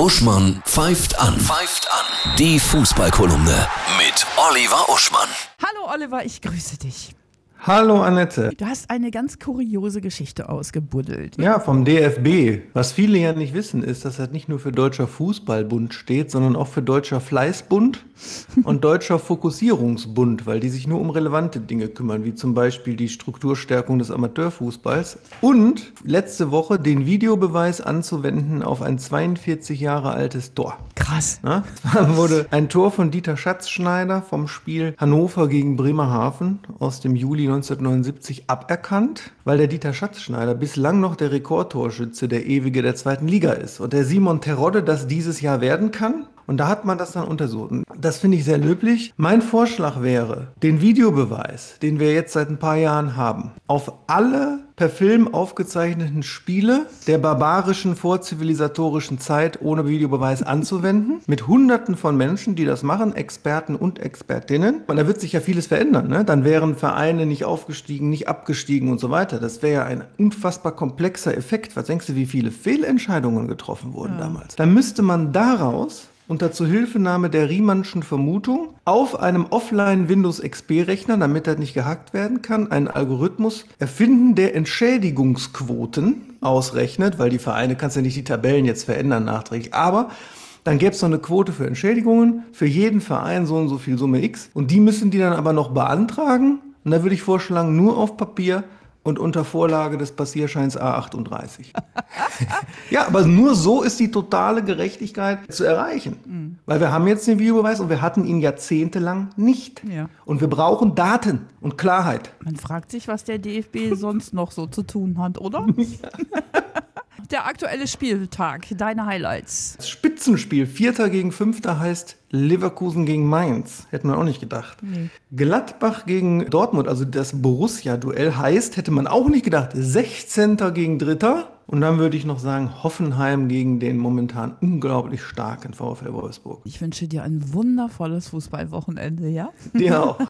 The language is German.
Uschmann pfeift an. Pfeift an. Die Fußballkolumne mit Oliver Uschmann. Hallo Oliver, ich grüße dich. Hallo Annette. Du hast eine ganz kuriose Geschichte ausgebuddelt. Ja, vom DFB. Was viele ja nicht wissen, ist, dass das nicht nur für Deutscher Fußballbund steht, sondern auch für Deutscher Fleißbund und Deutscher Fokussierungsbund, weil die sich nur um relevante Dinge kümmern, wie zum Beispiel die Strukturstärkung des Amateurfußballs. Und letzte Woche den Videobeweis anzuwenden auf ein 42 Jahre altes Tor. Krass. Na, es wurde ein Tor von Dieter Schatzschneider vom Spiel Hannover gegen Bremerhaven aus dem Juli 1979 aberkannt, weil der Dieter Schatzschneider bislang noch der Rekordtorschütze der Ewige der zweiten Liga ist und der Simon Terodde das dieses Jahr werden kann. Und da hat man das dann untersucht. Das finde ich sehr löblich. Mein Vorschlag wäre, den Videobeweis, den wir jetzt seit ein paar Jahren haben, auf alle per Film aufgezeichneten Spiele der barbarischen vorzivilisatorischen Zeit ohne Videobeweis anzuwenden, mit Hunderten von Menschen, die das machen, Experten und Expertinnen. Und da wird sich ja vieles verändern. Ne? Dann wären Vereine nicht aufgestiegen, nicht abgestiegen und so weiter. Das wäre ja ein unfassbar komplexer Effekt. Was denkst du, wie viele Fehlentscheidungen getroffen wurden ja. damals? Dann müsste man daraus unter Zuhilfenahme der Riemannschen Vermutung auf einem Offline Windows XP-Rechner, damit er nicht gehackt werden kann, einen Algorithmus erfinden, der Entschädigungsquoten ausrechnet, weil die Vereine kannst ja nicht die Tabellen jetzt verändern nachträglich, aber dann gäbe es noch eine Quote für Entschädigungen, für jeden Verein so und so viel Summe X und die müssen die dann aber noch beantragen. Und da würde ich vorschlagen, nur auf Papier und unter Vorlage des Passierscheins A38. ja, aber nur so ist die totale Gerechtigkeit zu erreichen. Mhm. Weil wir haben jetzt den Videobeweis und wir hatten ihn jahrzehntelang nicht. Ja. Und wir brauchen Daten und Klarheit. Man fragt sich, was der DFB sonst noch so zu tun hat, oder? Ja. Der aktuelle Spieltag, deine Highlights. Das Spitzenspiel, Vierter gegen Fünfter heißt Leverkusen gegen Mainz. Hätte man auch nicht gedacht. Nee. Gladbach gegen Dortmund, also das Borussia-Duell heißt, hätte man auch nicht gedacht, 16. gegen Dritter. Und dann würde ich noch sagen, Hoffenheim gegen den momentan unglaublich starken VfL Wolfsburg. Ich wünsche dir ein wundervolles Fußballwochenende, ja? Dir auch.